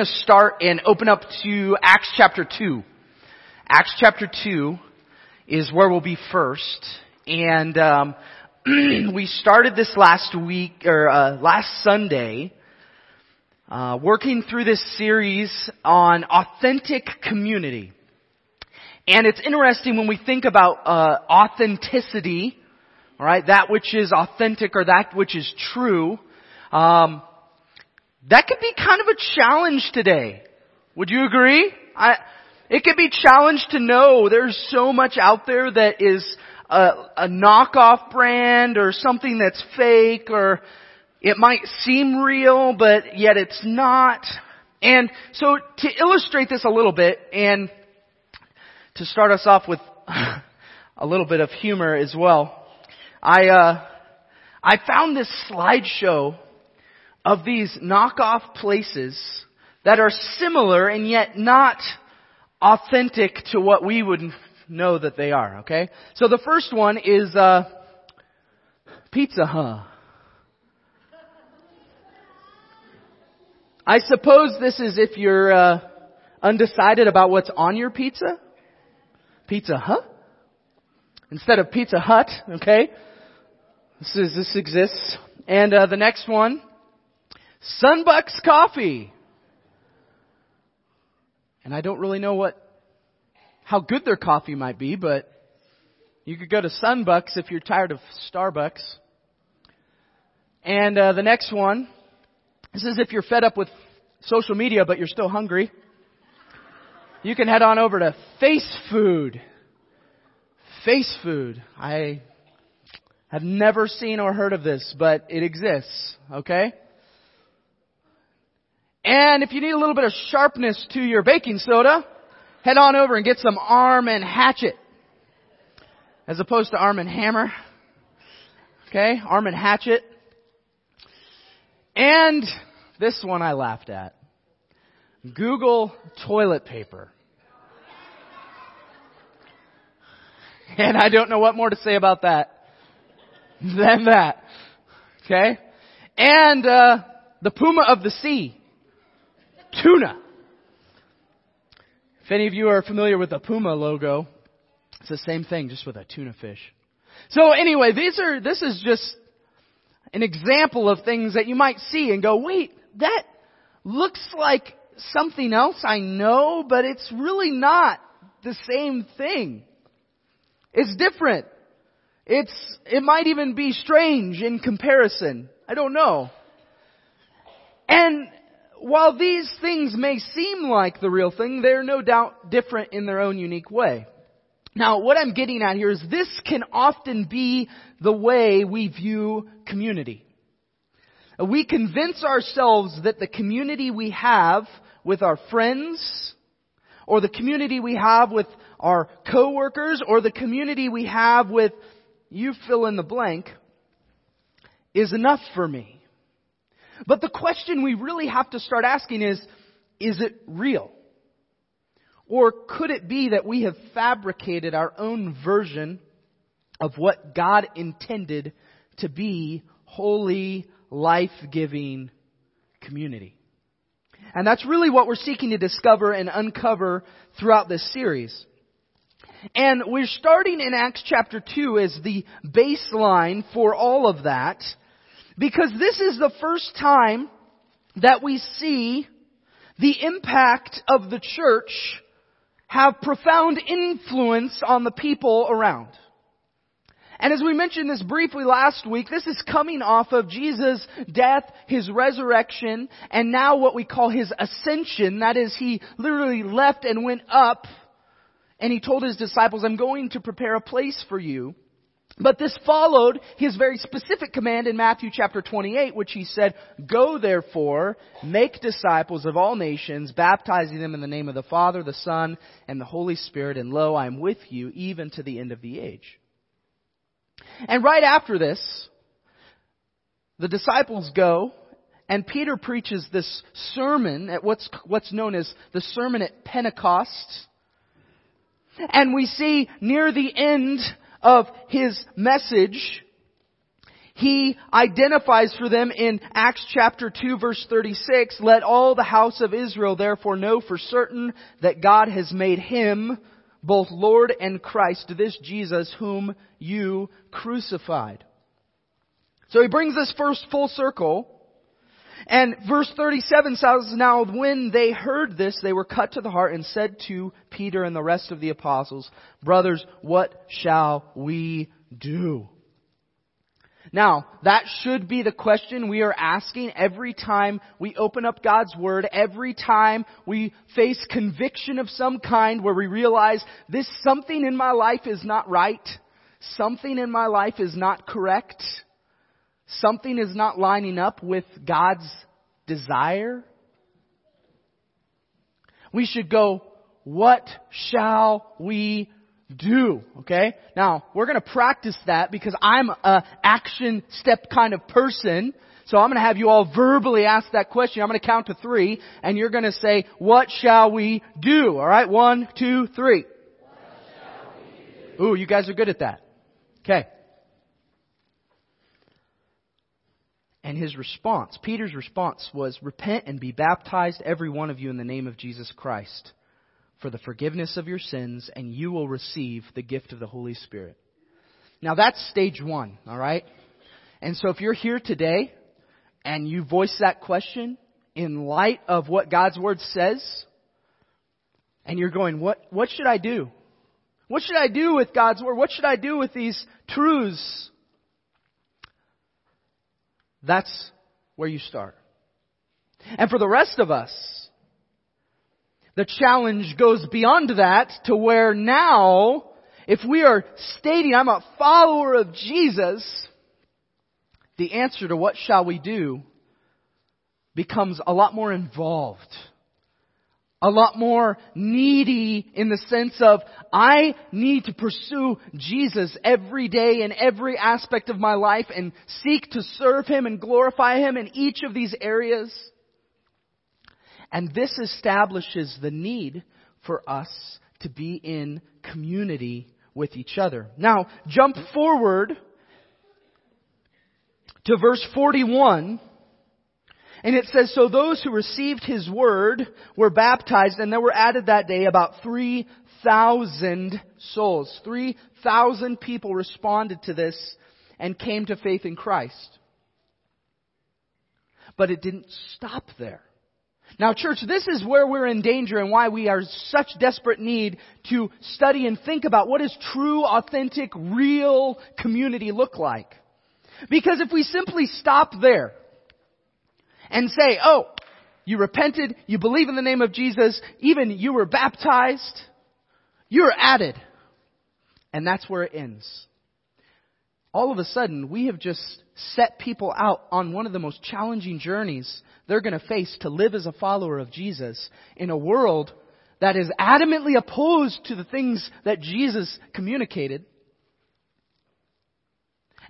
going to start and open up to Acts chapter 2. Acts chapter 2 is where we'll be first. And um, we started this last week, or uh, last Sunday, uh, working through this series on authentic community. And it's interesting when we think about uh, authenticity, right? That which is authentic or that which is true. Um, that could be kind of a challenge today. Would you agree? I, it could be challenged to know there's so much out there that is a, a knockoff brand or something that's fake or it might seem real, but yet it's not. And so to illustrate this a little bit and to start us off with a little bit of humor as well, I, uh, I found this slideshow of these knockoff places that are similar and yet not authentic to what we would know that they are, okay? So the first one is, uh, Pizza Hut. I suppose this is if you're, uh, undecided about what's on your pizza. Pizza Hut? Instead of Pizza Hut, okay? This is, this exists. And, uh, the next one Sunbucks Coffee. And I don't really know what, how good their coffee might be, but you could go to Sunbucks if you're tired of Starbucks. And uh, the next one, this is if you're fed up with social media but you're still hungry. You can head on over to Face Food. Face Food. I have never seen or heard of this, but it exists. Okay? And if you need a little bit of sharpness to your baking soda, head on over and get some arm and hatchet. As opposed to arm and hammer. Okay, arm and hatchet. And this one I laughed at. Google toilet paper. And I don't know what more to say about that than that. Okay? And uh, the puma of the sea tuna. If any of you are familiar with the Puma logo, it's the same thing, just with a tuna fish. So anyway, these are, this is just an example of things that you might see and go, wait, that looks like something else I know, but it's really not the same thing. It's different. It's, it might even be strange in comparison. I don't know. And while these things may seem like the real thing, they're no doubt different in their own unique way. Now, what I'm getting at here is this can often be the way we view community. We convince ourselves that the community we have with our friends, or the community we have with our coworkers, or the community we have with you fill in the blank, is enough for me. But the question we really have to start asking is, is it real? Or could it be that we have fabricated our own version of what God intended to be holy, life-giving community? And that's really what we're seeking to discover and uncover throughout this series. And we're starting in Acts chapter 2 as the baseline for all of that. Because this is the first time that we see the impact of the church have profound influence on the people around. And as we mentioned this briefly last week, this is coming off of Jesus' death, His resurrection, and now what we call His ascension. That is, He literally left and went up, and He told His disciples, I'm going to prepare a place for you. But this followed his very specific command in Matthew chapter 28, which he said, Go therefore, make disciples of all nations, baptizing them in the name of the Father, the Son, and the Holy Spirit, and lo, I am with you even to the end of the age. And right after this, the disciples go, and Peter preaches this sermon at what's, what's known as the sermon at Pentecost. And we see near the end of his message, he identifies for them in Acts chapter 2 verse 36, let all the house of Israel therefore know for certain that God has made him both Lord and Christ, this Jesus whom you crucified. So he brings us first full circle. And verse 37 says, Now when they heard this, they were cut to the heart and said to Peter and the rest of the apostles, Brothers, what shall we do? Now, that should be the question we are asking every time we open up God's Word, every time we face conviction of some kind where we realize this something in my life is not right, something in my life is not correct, something is not lining up with God's desire. We should go, what shall we do. Okay? Now, we're gonna practice that because I'm a action step kind of person. So I'm gonna have you all verbally ask that question. I'm gonna count to three, and you're gonna say, what shall we do? Alright? One, two, three. Ooh, you guys are good at that. Okay. And his response, Peter's response was, repent and be baptized every one of you in the name of Jesus Christ for the forgiveness of your sins, and you will receive the gift of the Holy Spirit. Now that's stage one, alright? And so if you're here today and you voice that question in light of what God's Word says, and you're going, what, what should I do? What should I do with God's Word? What should I do with these truths? That's where you start. And for the rest of us, the challenge goes beyond that to where now, if we are stating, I'm a follower of Jesus, the answer to what shall we do becomes a lot more involved. A lot more needy in the sense of, I need to pursue Jesus every day in every aspect of my life and seek to serve Him and glorify Him in each of these areas. And this establishes the need for us to be in community with each other. Now, jump forward to verse 41. And it says, So those who received his word were baptized, and there were added that day about 3,000 souls. 3,000 people responded to this and came to faith in Christ. But it didn't stop there. Now church, this is where we're in danger and why we are such desperate need to study and think about what does true, authentic, real community look like. Because if we simply stop there and say, oh, you repented, you believe in the name of Jesus, even you were baptized, you're added. And that's where it ends. All of a sudden, we have just set people out on one of the most challenging journeys they're going to face to live as a follower of Jesus in a world that is adamantly opposed to the things that Jesus communicated.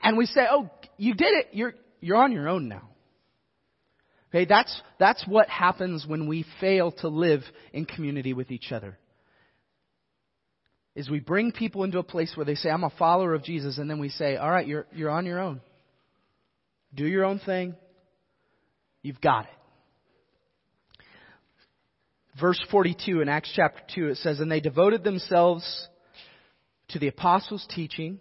And we say, oh, you did it. You're, you're on your own now. Okay, that's, that's what happens when we fail to live in community with each other. Is we bring people into a place where they say, I'm a follower of Jesus, and then we say, alright, you're, you're on your own. Do your own thing. You've got it. Verse 42 in Acts chapter 2, it says, And they devoted themselves to the apostles' teaching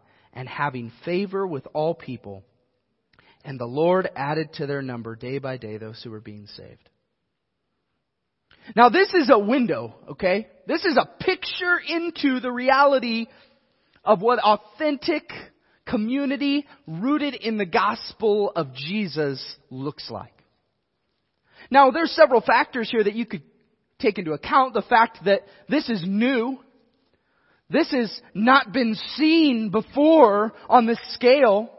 and having favor with all people. And the Lord added to their number day by day those who were being saved. Now this is a window, okay? This is a picture into the reality of what authentic community rooted in the gospel of Jesus looks like. Now, there's several factors here that you could take into account. The fact that this is new. This has not been seen before on this scale.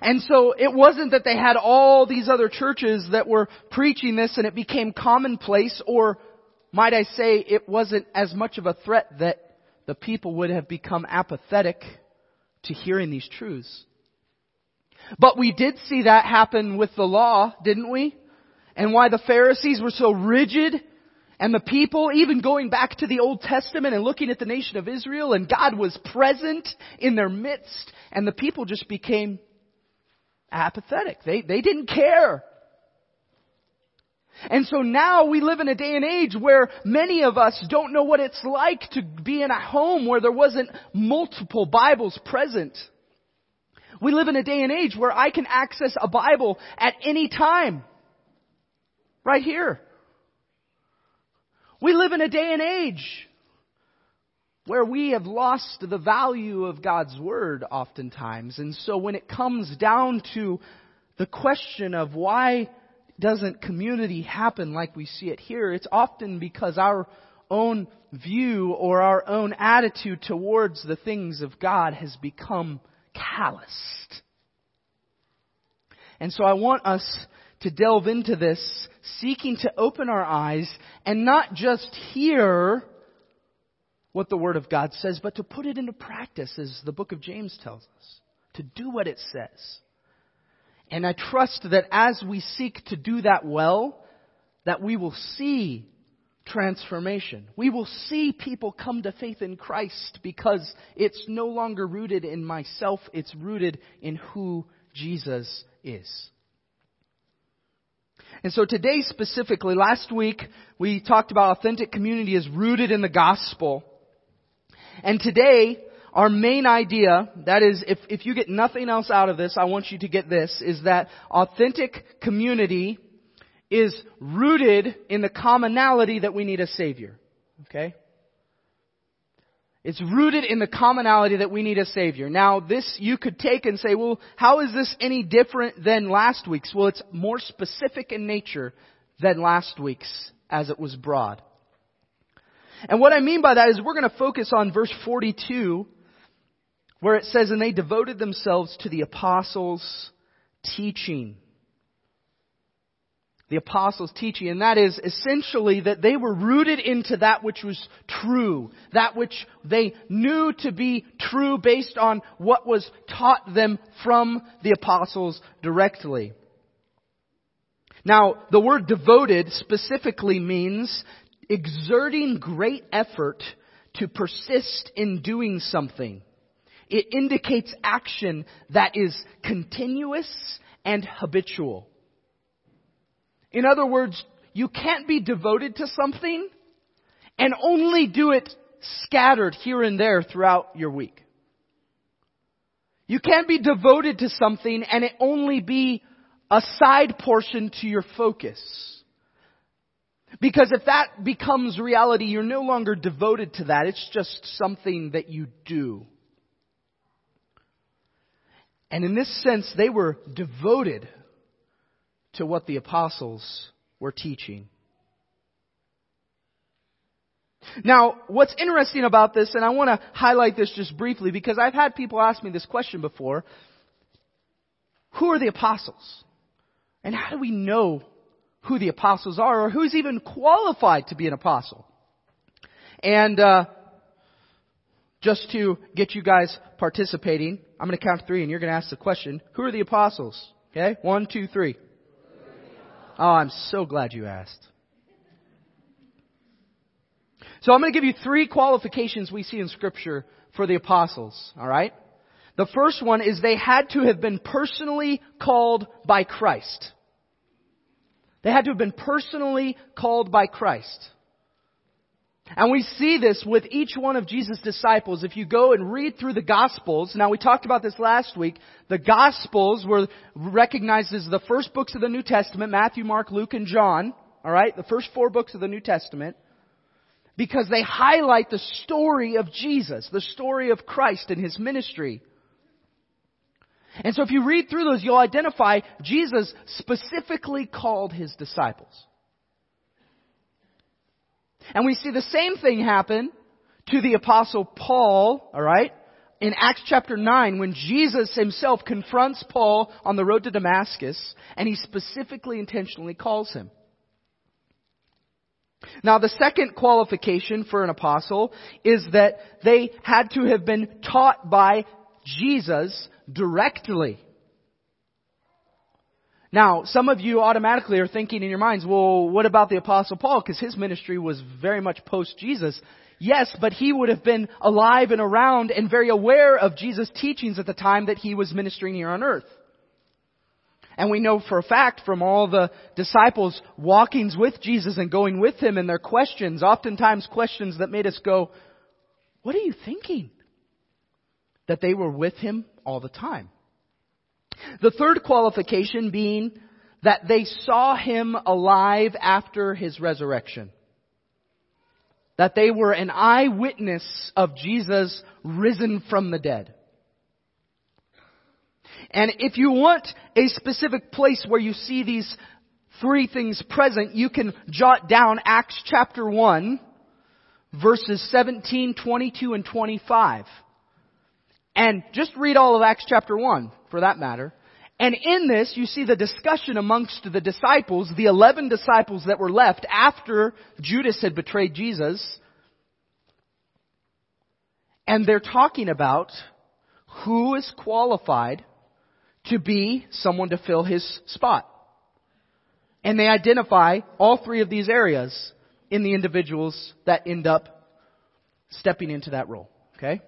And so it wasn't that they had all these other churches that were preaching this and it became commonplace or might I say it wasn't as much of a threat that the people would have become apathetic to hearing these truths. But we did see that happen with the law, didn't we? And why the Pharisees were so rigid and the people, even going back to the Old Testament and looking at the nation of Israel and God was present in their midst and the people just became apathetic. They, they didn't care. And so now we live in a day and age where many of us don't know what it's like to be in a home where there wasn't multiple Bibles present. We live in a day and age where I can access a Bible at any time. Right here. We live in a day and age where we have lost the value of God's Word oftentimes. And so when it comes down to the question of why doesn't community happen like we see it here, it's often because our own view or our own attitude towards the things of God has become calloused. And so I want us to delve into this, seeking to open our eyes and not just hear what the Word of God says, but to put it into practice, as the book of James tells us. To do what it says. And I trust that as we seek to do that well, that we will see transformation. We will see people come to faith in Christ because it's no longer rooted in myself, it's rooted in who Jesus is. And so today specifically, last week we talked about authentic community is rooted in the gospel. And today, our main idea, that is, if, if you get nothing else out of this, I want you to get this, is that authentic community is rooted in the commonality that we need a Savior. Okay? It's rooted in the commonality that we need a Savior. Now, this you could take and say, well, how is this any different than last week's? Well, it's more specific in nature than last week's as it was broad. And what I mean by that is we're going to focus on verse 42 where it says, and they devoted themselves to the apostles' teaching. The apostles' teaching, and that is essentially that they were rooted into that which was true, that which they knew to be true based on what was taught them from the apostles directly. Now, the word devoted specifically means exerting great effort to persist in doing something. It indicates action that is continuous and habitual. In other words, you can't be devoted to something and only do it scattered here and there throughout your week. You can't be devoted to something and it only be a side portion to your focus. Because if that becomes reality, you're no longer devoted to that. It's just something that you do. And in this sense, they were devoted to what the apostles were teaching. Now, what's interesting about this, and I want to highlight this just briefly because I've had people ask me this question before. Who are the apostles? And how do we know who the apostles are or who's even qualified to be an apostle. And uh, just to get you guys participating, I'm going to count three and you're going to ask the question, who are the apostles? Okay? One, two, three. Oh, I'm so glad you asked. So I'm going to give you three qualifications we see in scripture for the apostles, alright? The first one is they had to have been personally called by Christ. They had to have been personally called by Christ. And we see this with each one of Jesus' disciples. If you go and read through the Gospels, now we talked about this last week, the Gospels were recognized as the first books of the New Testament, Matthew, Mark, Luke, and John. Alright? The first four books of the New Testament. Because they highlight the story of Jesus, the story of Christ and His ministry. And so if you read through those, you'll identify Jesus specifically called his disciples. And we see the same thing happen to the apostle Paul, alright, in Acts chapter 9 when Jesus himself confronts Paul on the road to Damascus and he specifically intentionally calls him. Now the second qualification for an apostle is that they had to have been taught by Jesus directly. Now, some of you automatically are thinking in your minds, well, what about the apostle Paul? Because his ministry was very much post Jesus. Yes, but he would have been alive and around and very aware of Jesus' teachings at the time that he was ministering here on earth. And we know for a fact from all the disciples walkings with Jesus and going with him and their questions, oftentimes questions that made us go, what are you thinking? That they were with him all the time. The third qualification being that they saw him alive after his resurrection. That they were an eyewitness of Jesus risen from the dead. And if you want a specific place where you see these three things present, you can jot down Acts chapter 1, verses 17, 22, and 25. And just read all of Acts chapter 1, for that matter. And in this, you see the discussion amongst the disciples, the 11 disciples that were left after Judas had betrayed Jesus. And they're talking about who is qualified to be someone to fill his spot. And they identify all three of these areas in the individuals that end up stepping into that role. Okay?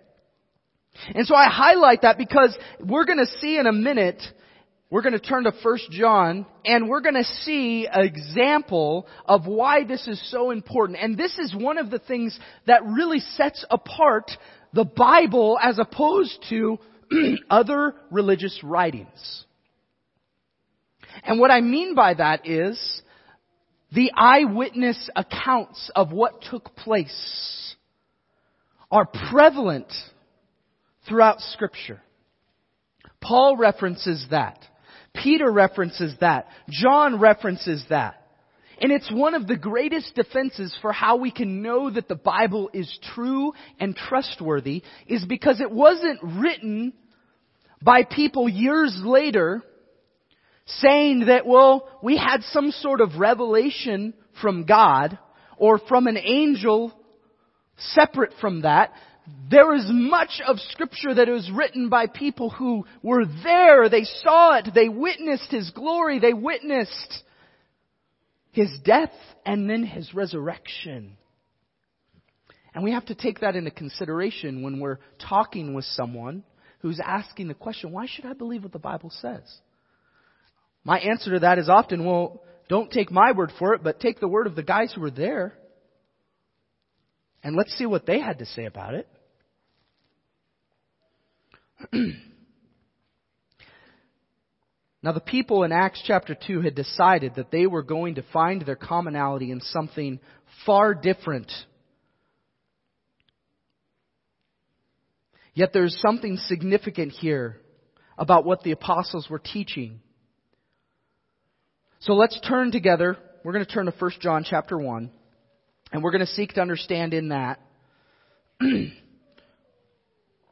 And so I highlight that because we're gonna see in a minute, we're gonna turn to 1 John, and we're gonna see an example of why this is so important. And this is one of the things that really sets apart the Bible as opposed to other religious writings. And what I mean by that is the eyewitness accounts of what took place are prevalent throughout scripture. Paul references that. Peter references that. John references that. And it's one of the greatest defenses for how we can know that the Bible is true and trustworthy is because it wasn't written by people years later saying that, well, we had some sort of revelation from God or from an angel separate from that. There is much of scripture that is written by people who were there, they saw it, they witnessed His glory, they witnessed His death and then His resurrection. And we have to take that into consideration when we're talking with someone who's asking the question, why should I believe what the Bible says? My answer to that is often, well, don't take my word for it, but take the word of the guys who were there. And let's see what they had to say about it. now, the people in Acts chapter 2 had decided that they were going to find their commonality in something far different Yet there's something significant here about what the apostles were teaching. So let's turn together. We're going to turn to 1 John chapter 1, and we're going to seek to understand in that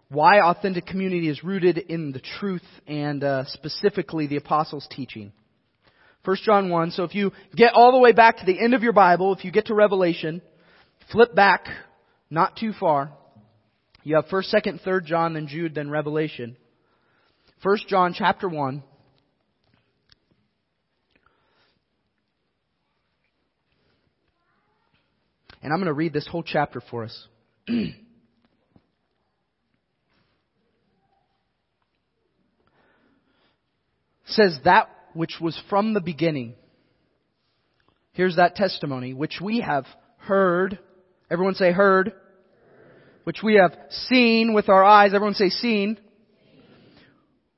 why authentic community is rooted in the truth and uh, specifically the apostles' teaching. 1 John 1. So if you get all the way back to the end of your Bible, if you get to Revelation, flip back not too far. You have 1st, 2nd, 3rd John, then Jude, then Revelation. 1 John chapter 1. And I'm going to read this whole chapter for us. says that which was from the beginning. Here's that testimony, which we have heard. Everyone say heard which we have seen with our eyes. Everyone say seen.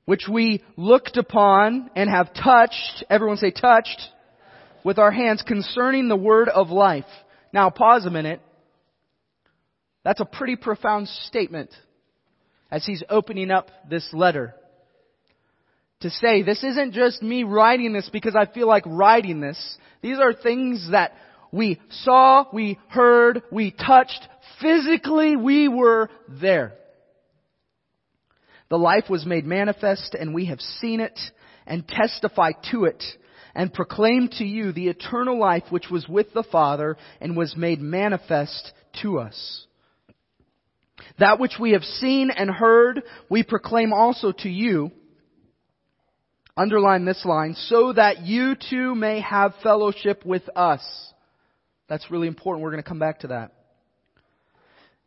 Which we looked upon and have touched. Everyone say touched. With our hands concerning the word of life. Now pause a minute. That's a pretty profound statement as he's opening up this letter. To say, this isn't just me writing this because I feel like writing this. These are things that we saw, we heard, we touched, Physically, we were there. The life was made manifest and we have seen it and testify to it and proclaim to you the eternal life which was with the Father and was made manifest to us. That which we have seen and heard, we proclaim also to you. Underline this line, so that you too may have fellowship with us. That's really important. We're going to come back to that.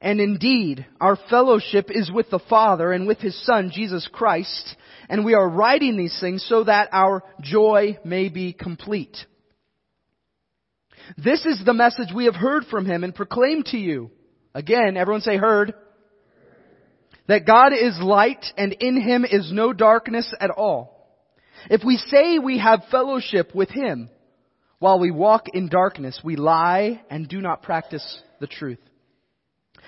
And indeed, our fellowship is with the Father and with His Son, Jesus Christ, and we are writing these things so that our joy may be complete. This is the message we have heard from Him and proclaimed to you. Again, everyone say heard. That God is light and in Him is no darkness at all. If we say we have fellowship with Him while we walk in darkness, we lie and do not practice the truth.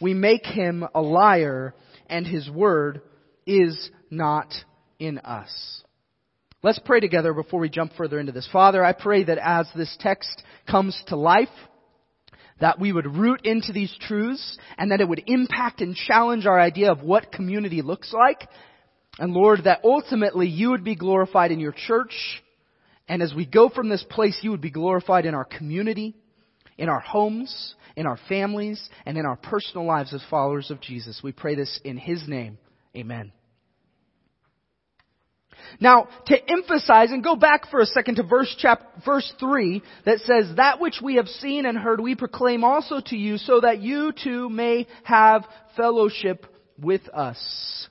we make him a liar and his word is not in us. Let's pray together before we jump further into this. Father, I pray that as this text comes to life, that we would root into these truths and that it would impact and challenge our idea of what community looks like. And Lord, that ultimately you would be glorified in your church. And as we go from this place, you would be glorified in our community, in our homes, in our families, and in our personal lives as followers of Jesus. We pray this in His name. Amen. Now, to emphasize and go back for a second to verse chap- verse 3 that says, That which we have seen and heard we proclaim also to you so that you too may have fellowship with us.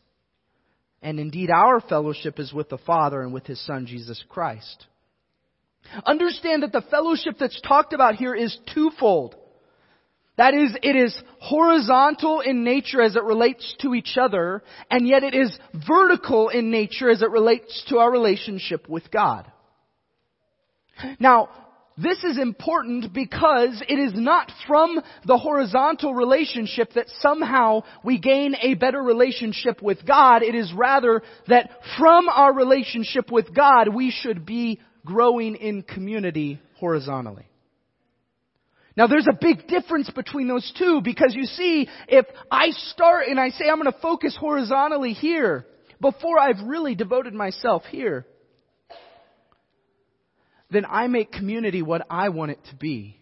And indeed our fellowship is with the Father and with His Son Jesus Christ. Understand that the fellowship that's talked about here is twofold. That is, it is horizontal in nature as it relates to each other, and yet it is vertical in nature as it relates to our relationship with God. Now, this is important because it is not from the horizontal relationship that somehow we gain a better relationship with God. It is rather that from our relationship with God, we should be growing in community horizontally. Now there's a big difference between those two because you see, if I start and I say I'm going to focus horizontally here before I've really devoted myself here, then I make community what I want it to be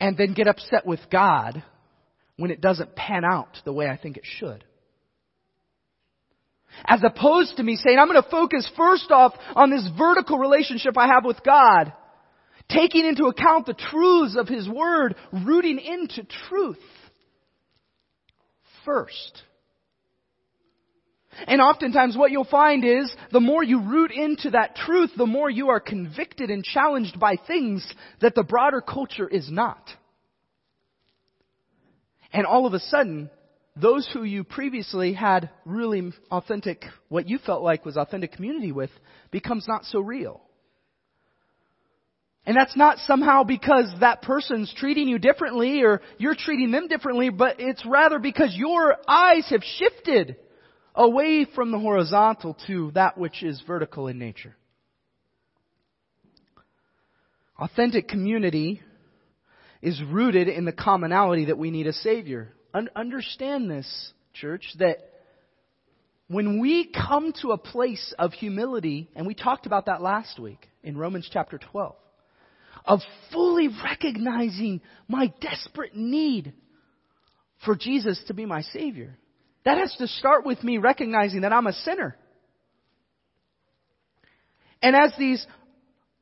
and then get upset with God when it doesn't pan out the way I think it should. As opposed to me saying, I'm going to focus first off on this vertical relationship I have with God taking into account the truths of His Word, rooting into truth first. And oftentimes what you'll find is the more you root into that truth, the more you are convicted and challenged by things that the broader culture is not. And all of a sudden, those who you previously had really authentic, what you felt like was authentic community with, becomes not so real. And that's not somehow because that person's treating you differently or you're treating them differently, but it's rather because your eyes have shifted away from the horizontal to that which is vertical in nature. Authentic community is rooted in the commonality that we need a Savior. Un- understand this, church, that when we come to a place of humility, and we talked about that last week in Romans chapter 12, of fully recognizing my desperate need for Jesus to be my Savior. That has to start with me recognizing that I'm a sinner. And as these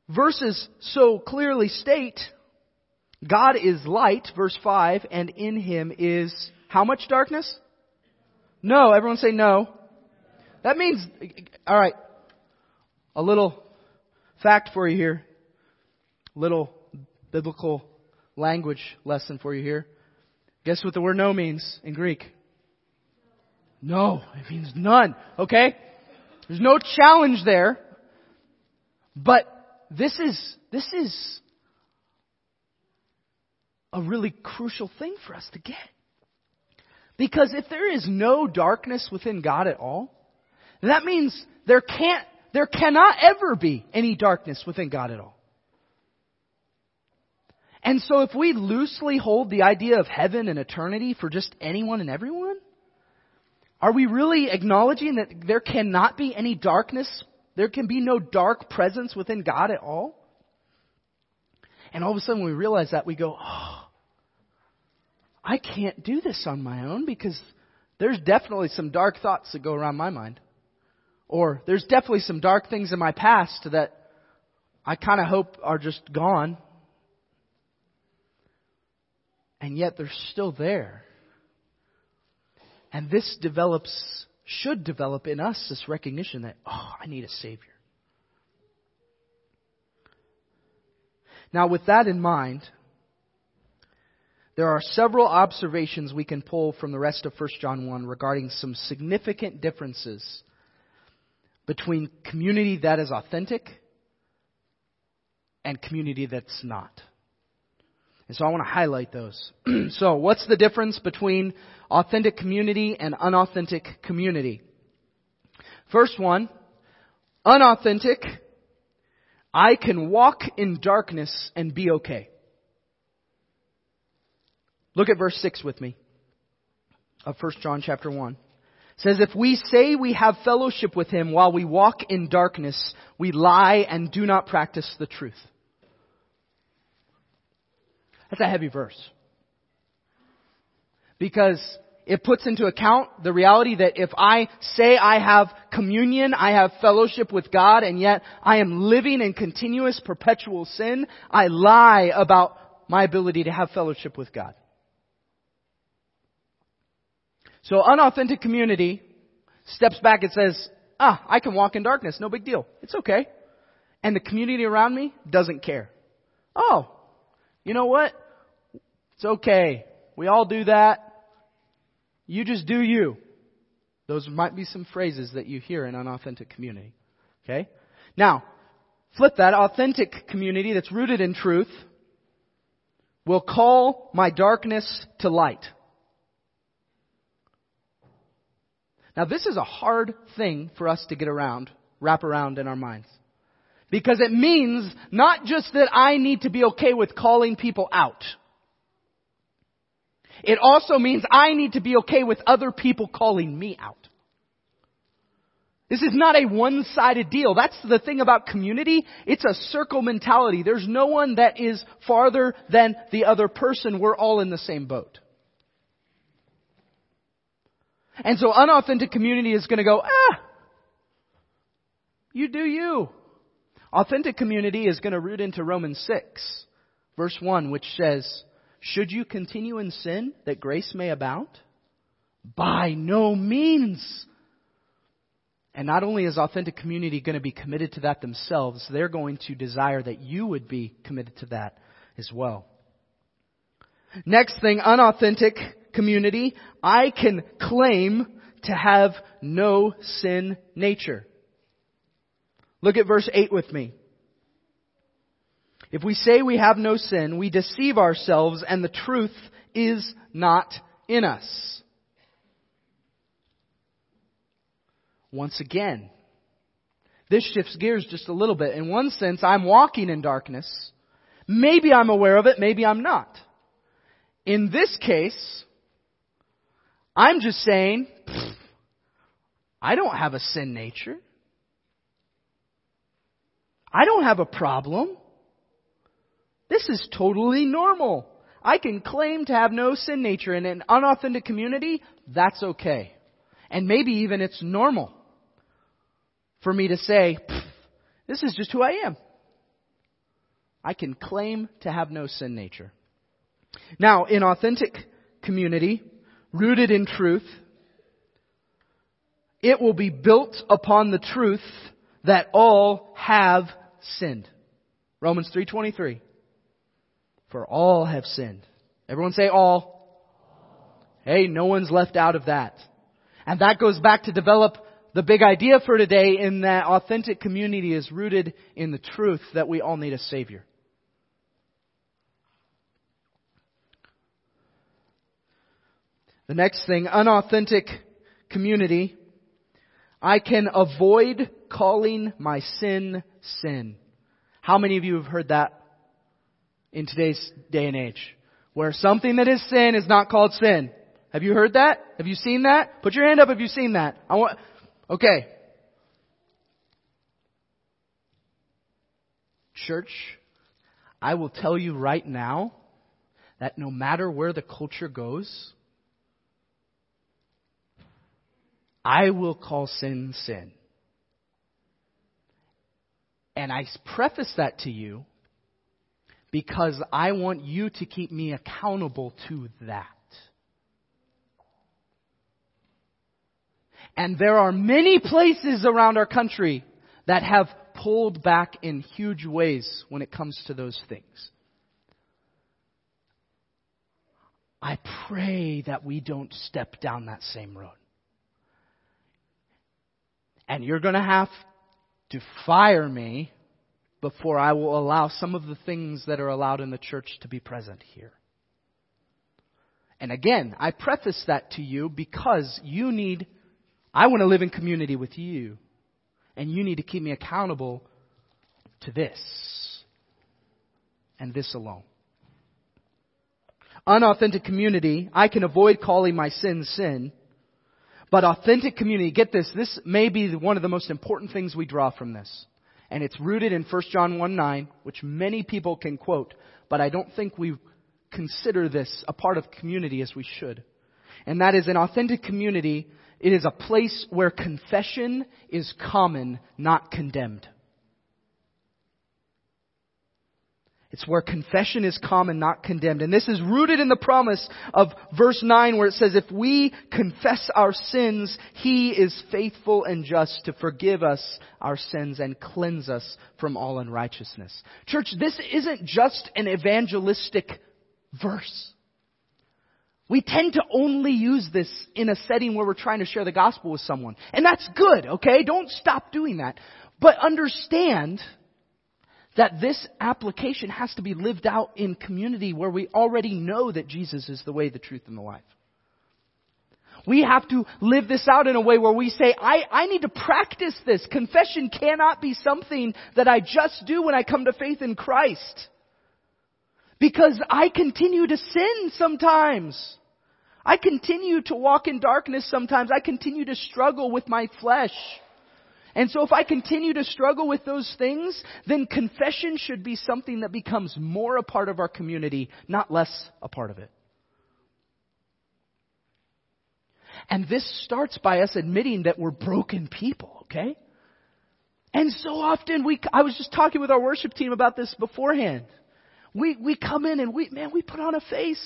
verses so clearly state, God is light, verse 5, and in Him is how much darkness? No. Everyone say no. That means, alright, a little fact for you here little biblical language lesson for you here. Guess what the word no means in Greek? No. It means none. Okay? There's no challenge there. But this is, this is a really crucial thing for us to get. Because if there is no darkness within God at all, that means there can't, there cannot ever be any darkness within God at all. And so if we loosely hold the idea of heaven and eternity for just anyone and everyone, are we really acknowledging that there cannot be any darkness? There can be no dark presence within God at all? And all of a sudden we realize that we go, oh, I can't do this on my own because there's definitely some dark thoughts that go around my mind. Or there's definitely some dark things in my past that I kind of hope are just gone. And yet they're still there. And this develops, should develop in us this recognition that, oh, I need a Savior. Now, with that in mind, there are several observations we can pull from the rest of 1 John 1 regarding some significant differences between community that is authentic and community that's not. And so I want to highlight those. so, what's the difference between authentic community and unauthentic community? First one, unauthentic, I can walk in darkness and be okay. Look at verse 6 with me of 1 John chapter 1. It says, If we say we have fellowship with him while we walk in darkness, we lie and do not practice the truth. That's a heavy verse. Because it puts into account the reality that if I say I have communion, I have fellowship with God, and yet I am living in continuous perpetual sin, I lie about my ability to have fellowship with God. So unauthentic community steps back and says, ah, I can walk in darkness. No big deal. It's okay. And the community around me doesn't care. Oh, you know what? It's okay. We all do that. You just do you. Those might be some phrases that you hear in unauthentic community. Okay? Now, flip that. Authentic community that's rooted in truth will call my darkness to light. Now, this is a hard thing for us to get around, wrap around in our minds. Because it means not just that I need to be okay with calling people out. It also means I need to be okay with other people calling me out. This is not a one-sided deal. That's the thing about community. It's a circle mentality. There's no one that is farther than the other person. We're all in the same boat. And so unauthentic community is going to go, ah, you do you. Authentic community is going to root into Romans 6, verse 1, which says, Should you continue in sin that grace may abound? By no means. And not only is authentic community going to be committed to that themselves, they're going to desire that you would be committed to that as well. Next thing, unauthentic community, I can claim to have no sin nature. Look at verse 8 with me. If we say we have no sin, we deceive ourselves and the truth is not in us. Once again, this shifts gears just a little bit. In one sense, I'm walking in darkness. Maybe I'm aware of it, maybe I'm not. In this case, I'm just saying, I don't have a sin nature. I don't have a problem. This is totally normal. I can claim to have no sin nature in an unauthentic community. That's okay. And maybe even it's normal for me to say, this is just who I am. I can claim to have no sin nature. Now, in authentic community, rooted in truth, it will be built upon the truth that all have sinned. Romans 3:23. For all have sinned. Everyone say all. Hey, no one's left out of that. And that goes back to develop the big idea for today in that authentic community is rooted in the truth that we all need a Savior. The next thing, unauthentic community. I can avoid calling my sin sin. How many of you have heard that in today's day and age? Where something that is sin is not called sin. Have you heard that? Have you seen that? Put your hand up if you've seen that. I want, okay. Church, I will tell you right now that no matter where the culture goes, I will call sin sin. And I preface that to you because I want you to keep me accountable to that. And there are many places around our country that have pulled back in huge ways when it comes to those things. I pray that we don't step down that same road. And you're going to have to fire me before I will allow some of the things that are allowed in the church to be present here. And again, I preface that to you because you need, I want to live in community with you. And you need to keep me accountable to this. And this alone. Unauthentic community, I can avoid calling my sin sin but authentic community, get this, this may be one of the most important things we draw from this. And it's rooted in 1 John 1 9, which many people can quote, but I don't think we consider this a part of community as we should. And that is an authentic community. It is a place where confession is common, not condemned. It's where confession is common, not condemned. And this is rooted in the promise of verse 9 where it says, if we confess our sins, He is faithful and just to forgive us our sins and cleanse us from all unrighteousness. Church, this isn't just an evangelistic verse. We tend to only use this in a setting where we're trying to share the gospel with someone. And that's good, okay? Don't stop doing that. But understand that this application has to be lived out in community where we already know that Jesus is the way, the truth, and the life. We have to live this out in a way where we say, I, I need to practice this. Confession cannot be something that I just do when I come to faith in Christ. Because I continue to sin sometimes. I continue to walk in darkness sometimes. I continue to struggle with my flesh. And so if I continue to struggle with those things, then confession should be something that becomes more a part of our community, not less a part of it. And this starts by us admitting that we're broken people, okay? And so often we, I was just talking with our worship team about this beforehand. We, we come in and we, man, we put on a face.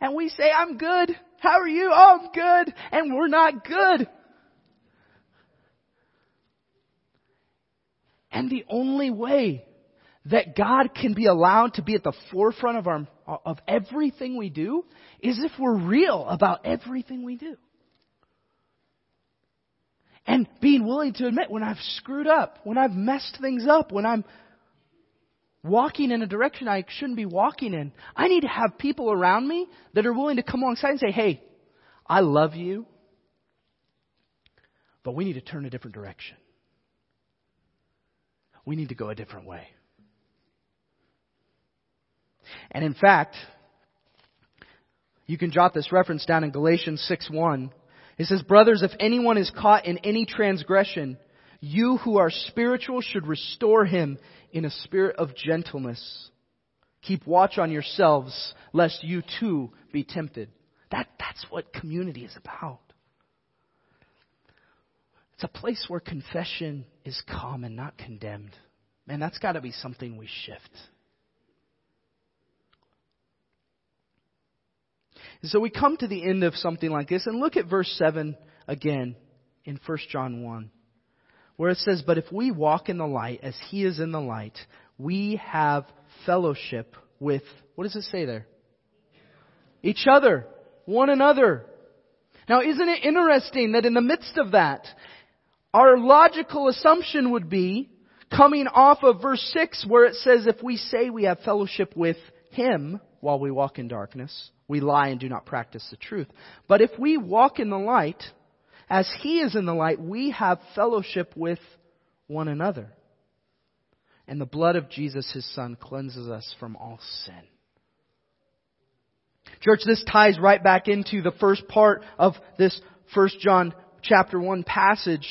And we say, I'm good. How are you? Oh, I'm good. And we're not good. And the only way that God can be allowed to be at the forefront of our, of everything we do is if we're real about everything we do. And being willing to admit when I've screwed up, when I've messed things up, when I'm walking in a direction I shouldn't be walking in. I need to have people around me that are willing to come alongside and say, hey, I love you, but we need to turn a different direction we need to go a different way. And in fact, you can jot this reference down in Galatians 6:1. It says, "Brothers, if anyone is caught in any transgression, you who are spiritual should restore him in a spirit of gentleness. Keep watch on yourselves, lest you too be tempted." That, that's what community is about. It's a place where confession is common, not condemned. Man, that's got to be something we shift. And so we come to the end of something like this and look at verse 7 again in 1 John 1, where it says, But if we walk in the light as he is in the light, we have fellowship with, what does it say there? Each other, one another. Now, isn't it interesting that in the midst of that, our logical assumption would be coming off of verse 6 where it says, if we say we have fellowship with Him while we walk in darkness, we lie and do not practice the truth. But if we walk in the light, as He is in the light, we have fellowship with one another. And the blood of Jesus, His Son, cleanses us from all sin. Church, this ties right back into the first part of this First John chapter 1 passage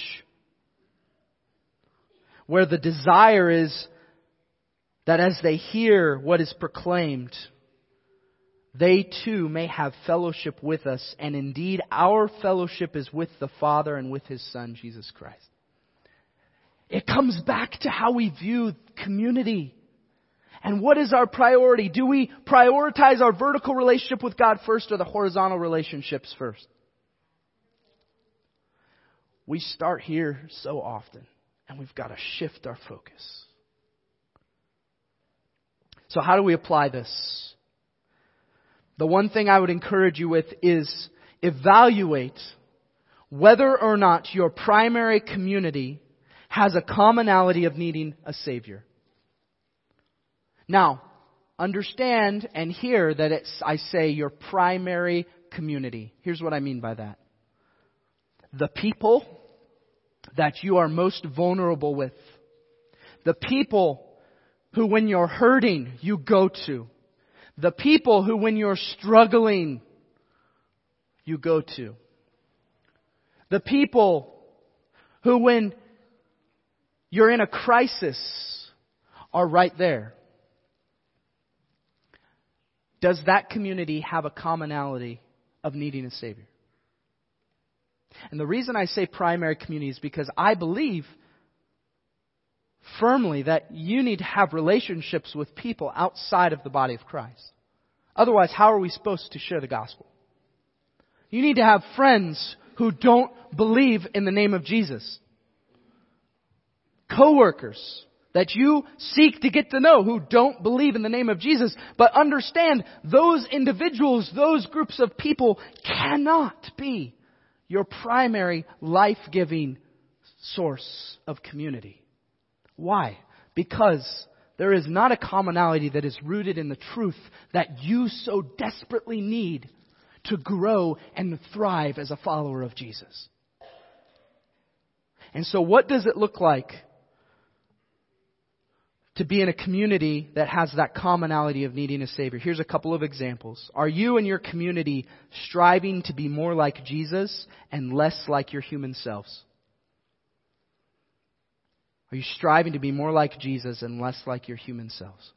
where the desire is that as they hear what is proclaimed, they too may have fellowship with us, and indeed our fellowship is with the Father and with His Son, Jesus Christ. It comes back to how we view community. And what is our priority? Do we prioritize our vertical relationship with God first or the horizontal relationships first? We start here so often, and we've got to shift our focus. So how do we apply this? The one thing I would encourage you with is evaluate whether or not your primary community has a commonality of needing a Savior. Now, understand and hear that it's, I say, your primary community. Here's what I mean by that. The people that you are most vulnerable with. The people who when you're hurting, you go to. The people who when you're struggling, you go to. The people who when you're in a crisis are right there. Does that community have a commonality of needing a Savior? And the reason I say primary community is because I believe firmly that you need to have relationships with people outside of the body of Christ. Otherwise, how are we supposed to share the gospel? You need to have friends who don't believe in the name of Jesus. Coworkers that you seek to get to know who don't believe in the name of Jesus. But understand those individuals, those groups of people cannot be your primary life-giving source of community. Why? Because there is not a commonality that is rooted in the truth that you so desperately need to grow and thrive as a follower of Jesus. And so what does it look like to be in a community that has that commonality of needing a Savior. Here's a couple of examples. Are you and your community striving to be more like Jesus and less like your human selves? Are you striving to be more like Jesus and less like your human selves?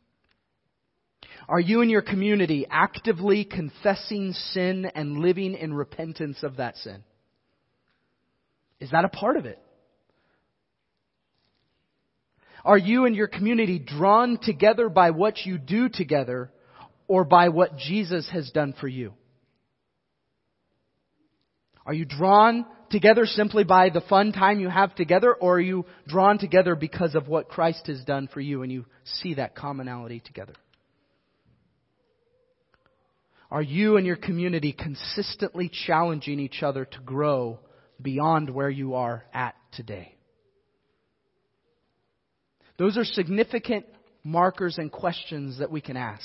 Are you and your community actively confessing sin and living in repentance of that sin? Is that a part of it? Are you and your community drawn together by what you do together or by what Jesus has done for you? Are you drawn together simply by the fun time you have together or are you drawn together because of what Christ has done for you and you see that commonality together? Are you and your community consistently challenging each other to grow beyond where you are at today? Those are significant markers and questions that we can ask.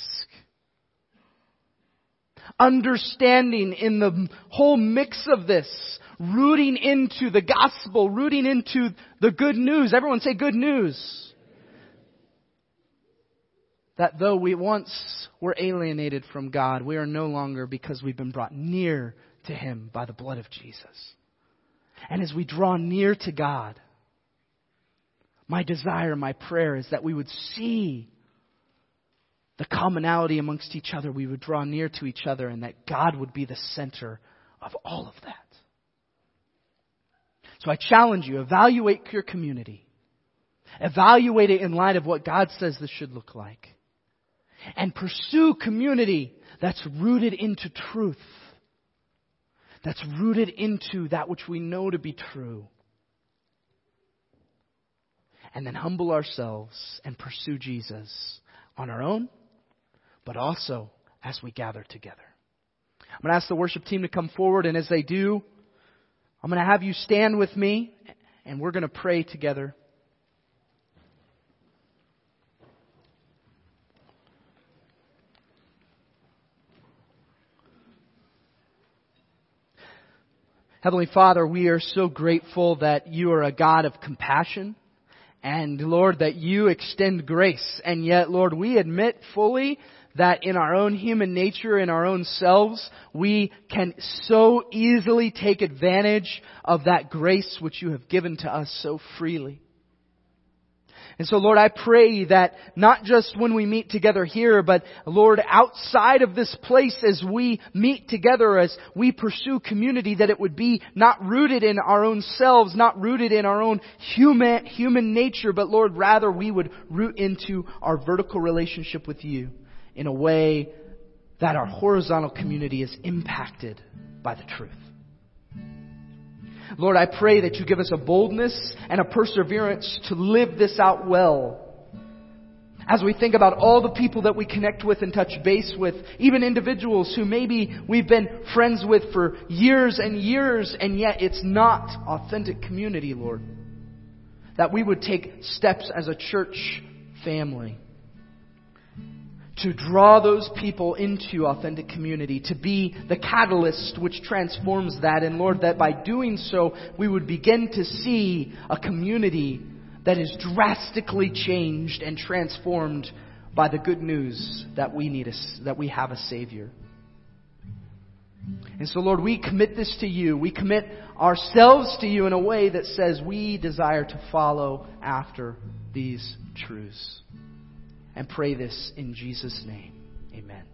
Understanding in the whole mix of this, rooting into the gospel, rooting into the good news. Everyone say good news. That though we once were alienated from God, we are no longer because we've been brought near to Him by the blood of Jesus. And as we draw near to God, my desire, my prayer is that we would see the commonality amongst each other. We would draw near to each other and that God would be the center of all of that. So I challenge you, evaluate your community. Evaluate it in light of what God says this should look like. And pursue community that's rooted into truth. That's rooted into that which we know to be true and then humble ourselves and pursue Jesus on our own, but also as we gather together. I'm going to ask the worship team to come forward, and as they do, I'm going to have you stand with me, And we're going to pray together. Heavenly Father, we are so grateful that you are a God of compassion. And Lord, that you extend grace. And yet, Lord, we admit fully that in our own human nature, in our own selves, we can so easily take advantage of that grace which you have given to us so freely. And so Lord, I pray that not just when we meet together here, but Lord, outside of this place as we meet together, as we pursue community, that it would be not rooted in our own selves, not rooted in our own human, human nature, but Lord, rather we would root into our vertical relationship with you in a way that our horizontal community is impacted by the truth. Lord, I pray that you give us a boldness and a perseverance to live this out well. As we think about all the people that we connect with and touch base with, even individuals who maybe we've been friends with for years and years, and yet it's not authentic community, Lord. That we would take steps as a church family to draw those people into authentic community, to be the catalyst which transforms that. And Lord, that by doing so, we would begin to see a community that is drastically changed and transformed by the good news that we need a, that we have a Savior. And so, Lord, we commit this to you. We commit ourselves to you in a way that says we desire to follow after these truths and pray this in Jesus' name. Amen.